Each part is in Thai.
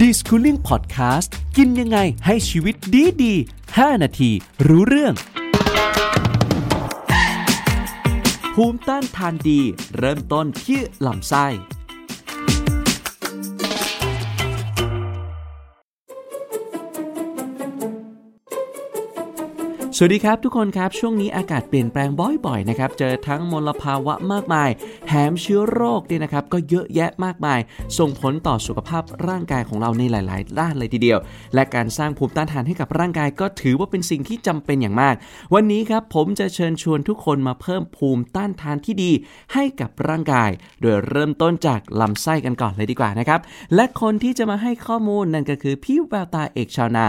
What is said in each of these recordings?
d i s c o o l i n g Podcast กินยังไงให้ชีวิตดีดี5นาที รู้เรื่อง ภูมิต้านทานดี เริ่มต้นที่ลำไส้ สวัสดีครับทุกคนครับ ช่วงนี้อากาศเปลี่ยนแปลงบ่อยๆนะครับเจอทั้งมลภาวะมากมาย แถมเชื้อโรคเนี่ยนะครับก็เยอะแยะมากมาย ส่งผลต่อสุขภาพร่างกายของเราในหลาย ๆ ด้านเลยทีเดียว และการสร้างภูมิต้านทานให้กับร่างกายก็ถือว่าเป็นสิ่งที่จำเป็นอย่างมาก วันนี้ครับผมจะเชิญชวนทุกคนมาเพิ่มภูมิต้านทานที่ดี ให้กับร่างกาย โดยเริ่มต้นจากลำไส้กันก่อนเลยดีกว่านะครับและคนที่จะมาให้ข้อมูลนั่นก็คือพี่แววตาเอกชาวนา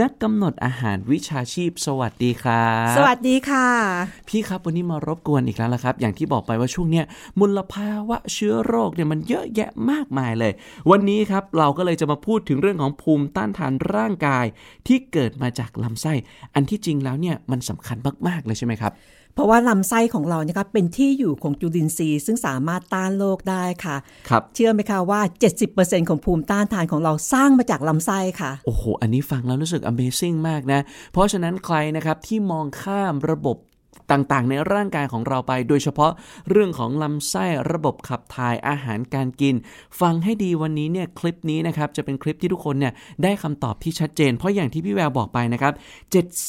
นักกำหนดอาหารวิชาชีพสวัสดีครับ สวัสดีค่ะ พี่ครับวันนี้มารบกวนอีกแล้วละครับ อย่างที่บอกไปว่าช่วงเนี้ยมลภาวะเชื้อโรคเนี่ยมันเยอะแยะมากมายเลย วันนี้ครับเราก็เลยจะมาพูดถึงเรื่องของภูมิต้านทานร่างกาย ที่เกิดมาจากลำไส้ อันที่จริงแล้วเนี่ยมันสำคัญมากๆเลยใช่ไหมครับ เพราะว่าลำไส้ของเราเนี่ยครับเป็นที่อยู่ของจุลินทรีย์ซึ่งสามารถต้านโรคได้ค่ะครับเชื่อไหมคะว่า 70%ของภูมิต้านทานของเราสร้างมาจากลำไส้ค่ะ โอ้โห อันนี้ฟังแล้วรู้สึก Amazing มากนะ เพราะฉะนั้นใครนะครับที่มองข้ามระบบ ต่างๆ ในร่างกายของเราไป โดยเฉพาะเรื่องของลำไส้ระบบขับถ่ายอาหารการกิน ฟังให้ดีวันนี้เนี่ยคลิปนี้นะครับจะเป็นคลิปที่ทุกคนเนี่ยได้คำตอบที่ชัดเจน เพราะอย่างที่พี่แววบอกไปนะครับ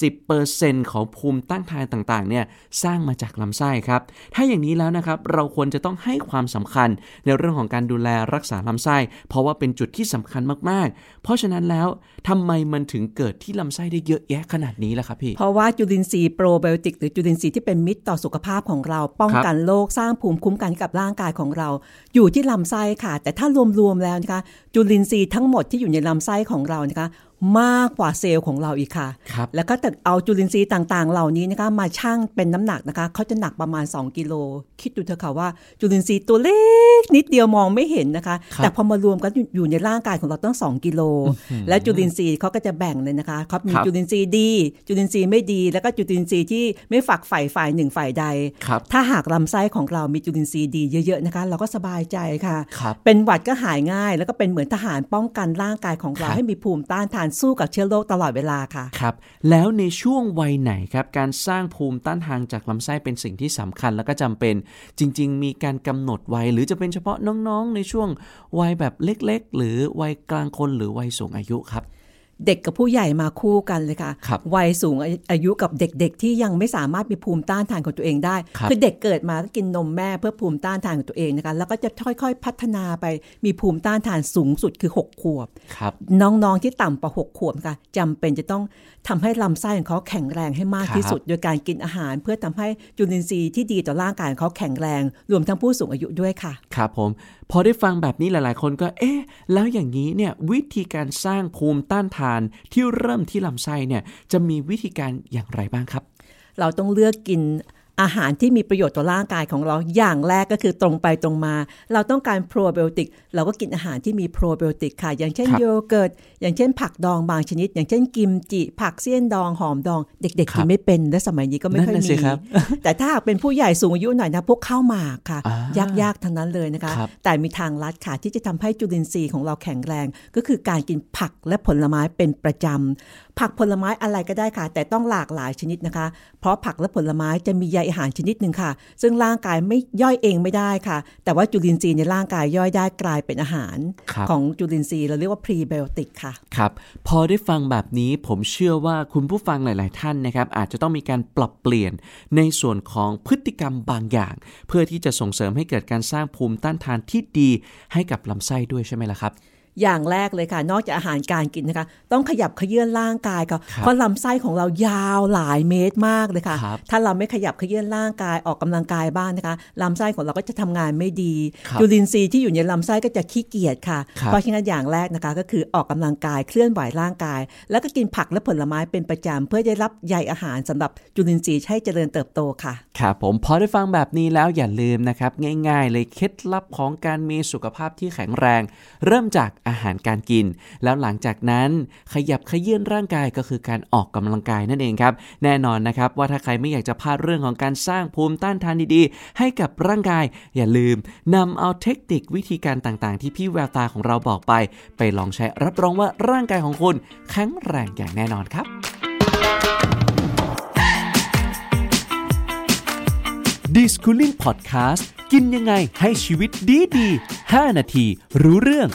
70%ของภูมิต้านทานต่างๆเนี่ยสร้างมาจากลำไส้ครับ ถ้าอย่างนี้แล้วนะครับเราควรจะต้องให้ความสำคัญในเรื่องของการดูแลรักษาลำไส้ เพราะว่าเป็นจุดที่สำคัญมากๆ เพราะฉะนั้นแล้วทำไมมันถึงเกิดที่ลำไส้ได้เยอะแยะขนาดนี้ล่ะครับพี่ เพราะว่าจุลินทรีย์โปรไบโอติกหรือจุลินทรีย์ที่เป็นมิตรต่อสุขภาพของเรา ป้องกันโรคสร้างภูมิคุ้มกันกับร่างกายของเรา อยู่ที่ลำไส้ค่ะ แต่ถ้ารวมๆแล้วนะคะ จุลินทรีย์ทั้งหมดที่อยู่ในลำไส้ของเรานะคะ มากกว่าเซลล์ของเราอีกค่ะครับแล้วก็แต่เอาจุลินทรีย์ต่างๆ เหล่านี้นะคะมาชั่งเป็นน้ำหนักนะคะเขาจะหนักประมาณ 2 กิโล คิดดูเถอะค่ะว่าจุลินทรีย์ตัวเล็กนิดเดียวมองไม่เห็นนะคะครับแต่พอมารวมกันอยู่อยู่ในร่างกายของเราตั้ง2กิโล และจุลินทรีย์เขาก็จะแบ่งเลยนะคะเขามีครับจุลินทรีย์ดี จุลินทรีย์ไม่ดี แล้วก็จุลินทรีย์ที่ไม่ฝักใฝ่ฝ่ายหนึ่งฝ่ายใดครับถ้าหากลำไส้ของเรามีจุลินทรีย์ดีเยอะๆนะคะเราก็สบายใจค่ะครับเป็นหวัดก็หายง่าย แล้วก็เป็นเหมือนทหารป้องกันร่างกายของเราครับให้มีภูมิต้านทานสู้กับเชื้อโรคตลอดเวลาค่ะ ครับ แล้วในช่วงวัยไหนครับ การสร้างภูมิต้านทานจากลำไส้เป็นสิ่งที่สำคัญแล้วก็จำเป็น จริง ๆ มีการกำหนดวัยหรือจะเป็นเฉพาะน้องๆ ในช่วงวัยแบบเล็ก ๆ หรือวัยกลางคนหรือวัยสูงอายุครับ เด็กกับผู้ใหญ่มาคู่กันเลยค่ะครับวัยสูงอายุกับเด็กๆ ที่ยังไม่สามารถมีภูมิต้านทานของตัวเองได้ครับอเด็กเกิดมาก็กินนมแม่เพื่อภูมิต้านทานของตัวเองนะคะแล้วก็จะค่อยๆ พัฒนาไปมีภูมิต้านทานสูงสุดคือ 6 ขวบครับน้องๆที่ต่ำกว่า6ขวบค่ะจำเป็นจะต้องทำให้ลำไส้ของเขาแข็งแรงให้มากครับที่สุด โดยการกินอาหาร เพื่อทำให้จุลินทรีย์ที่ดีต่อร่างกายของเขาแข็งแรง รวมทั้งผู้สูงอายุด้วยค่ะครับผมพอได้ฟังแบบนี้หลายๆ คนก็เอ๊ะแล้วอย่างนี้เนี่ยวิธีการสร้างภูมิต้านทานที่เริ่มที่ลำไส้เนี่ยจะมีวิธีการอย่างไรบ้างครับ เราต้องเลือกกิน อาหารที่มีประโยชน์ต่อร่างกายของเราอย่างแรกก็คือตรงไปตรงมา เราต้องการโปรไบโอติก เราก็กินอาหารที่มีโปรไบโอติกค่ะ อย่างเช่นครับโยเกิร์ตอย่างเช่นผักดองบางชนิด อย่างเช่นกิมจิ ผักเสี้ยนดองหอมดอง เด็กๆครักิบนไม่เป็นและสมัยนี้ก็ไม่ค่อยนั่นน่ะสิมีครับแต่ถ้าหากเป็นผู้ใหญ่สูงอายุหน่อยนะพวกข้าวหมากค่ะอ่ายากๆทั้งนั้นเลยนะคะครับแต่มีทางลัดค่ะที่จะทำให้จุลินทรีย์ของเราแข็งแรง ก็คือการกินผักและผลไม้เป็นประจำ ผักผลไม้อะไรก็ได้ค่ะ แต่ต้องหลากหลายชนิดนะคะ เพราะผักและผลไม้จะมีใยอาหารชนิดหนึ่งค่ะ ซึ่งร่างกายไม่ย่อยเองไม่ได้ค่ะ แต่ว่าจุลินทรีย์ในร่างกายย่อยได้กลายเป็นอาหารครับของจุลินทรีย์เราเรียกว่าพรีไบโอติกค่ะครับพอได้ฟังแบบนี้ผมเชื่อว่าคุณผู้ฟังหลาย ๆ ท่านนะครับ อาจจะต้องมีการปรับเปลี่ยนในส่วนของพฤติกรรมบางอย่าง เพื่อที่จะส่งเสริมให้เกิดการสร้างภูมิต้านทานที่ดีให้กับลำไส้ด้วยใช่ไหมล่ะครับ อย่างแรกเลยค่ะ นอกจากอาหารการกินนะคะ ต้องขยับเขยื่อนร่างกายค่ะครับเพราะลำไส้ของเรายาวหลายเมตรมากเลยค่ะครับถ้าเราไม่ขยับเขยื่อนร่างกายออกกำลังกายบ้างนะคะลำไส้ของเราก็จะทำงานไม่ดีครับจุลินทรีย์ที่อยู่ในลำไส้ก็จะขี้เกียจค่ะครับเพราะฉะนั้นอย่างแรกนะคะก็คือออกกำลังกายเคลื่อนไหวร่างกาย แล้วก็กินผักและผลไม้เป็นประจำเพื่อได้รับใยอาหารสำหรับจุลินทรีย์ให้เจริญเติบโตค่ะครับผมพอได้ฟังแบบนี้แล้วอย่าลืมนะครับ ง่าย ๆ เลยเคล็ดลับของการมีสุขภาพที่แข็งแรง เริ่มจากอาหารการกิน แล้วหลังจากนั้นขยับขยื่นร่างกายก็คือการออกกำลังกายนั่นเองครับ แน่นอนนะครับว่าถ้าใครไม่อยากจะพลาดเรื่องของการสร้างภูมิต้านทานดีๆ ให้กับร่างกาย อย่าลืมนำเอาเทคนิควิธีการต่างๆ ที่พี่แววตาของเราบอกไป ไปลองใช้รับรองว่าร่างกายของคุณแข็งแรงอย่างแน่นอนครับดิสคูลิ่งพอดแคสต์กินยังไงให้ชีวิตดีดี 5 นาที รู้เรื่อง